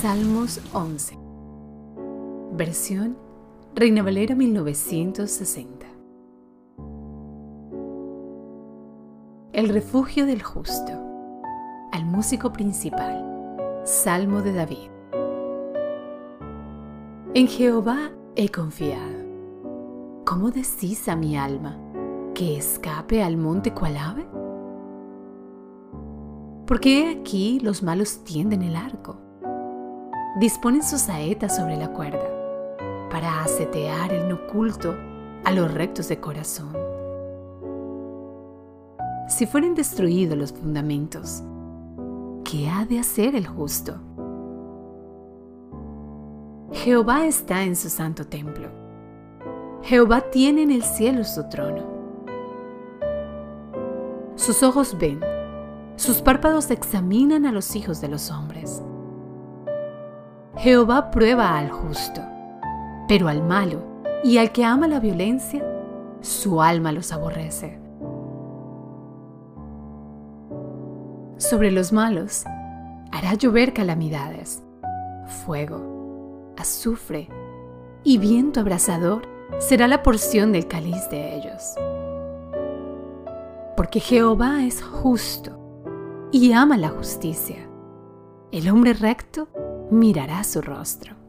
Salmos 11. Versión Reina Valera 1960. El refugio del justo. Al músico principal. Salmo de David. En Jehová he confiado. ¿Cómo decís a mi alma que escape al monte cual ave? Porque he aquí los malos tienden el arco, disponen sus saetas sobre la cuerda para asetear en oculto a los rectos de corazón. Si fueren destruidos los fundamentos, ¿qué ha de hacer el justo? Jehová está en su santo templo. Jehová tiene en el cielo su trono. Sus ojos ven, sus párpados examinan a los hijos de los hombres. Jehová prueba al justo, pero al malo y al que ama la violencia, su alma los aborrece. Sobre los malos hará llover calamidades, fuego, azufre y viento abrasador será la porción del cáliz de ellos. Porque Jehová es justo y ama la justicia. El hombre recto mirará su rostro.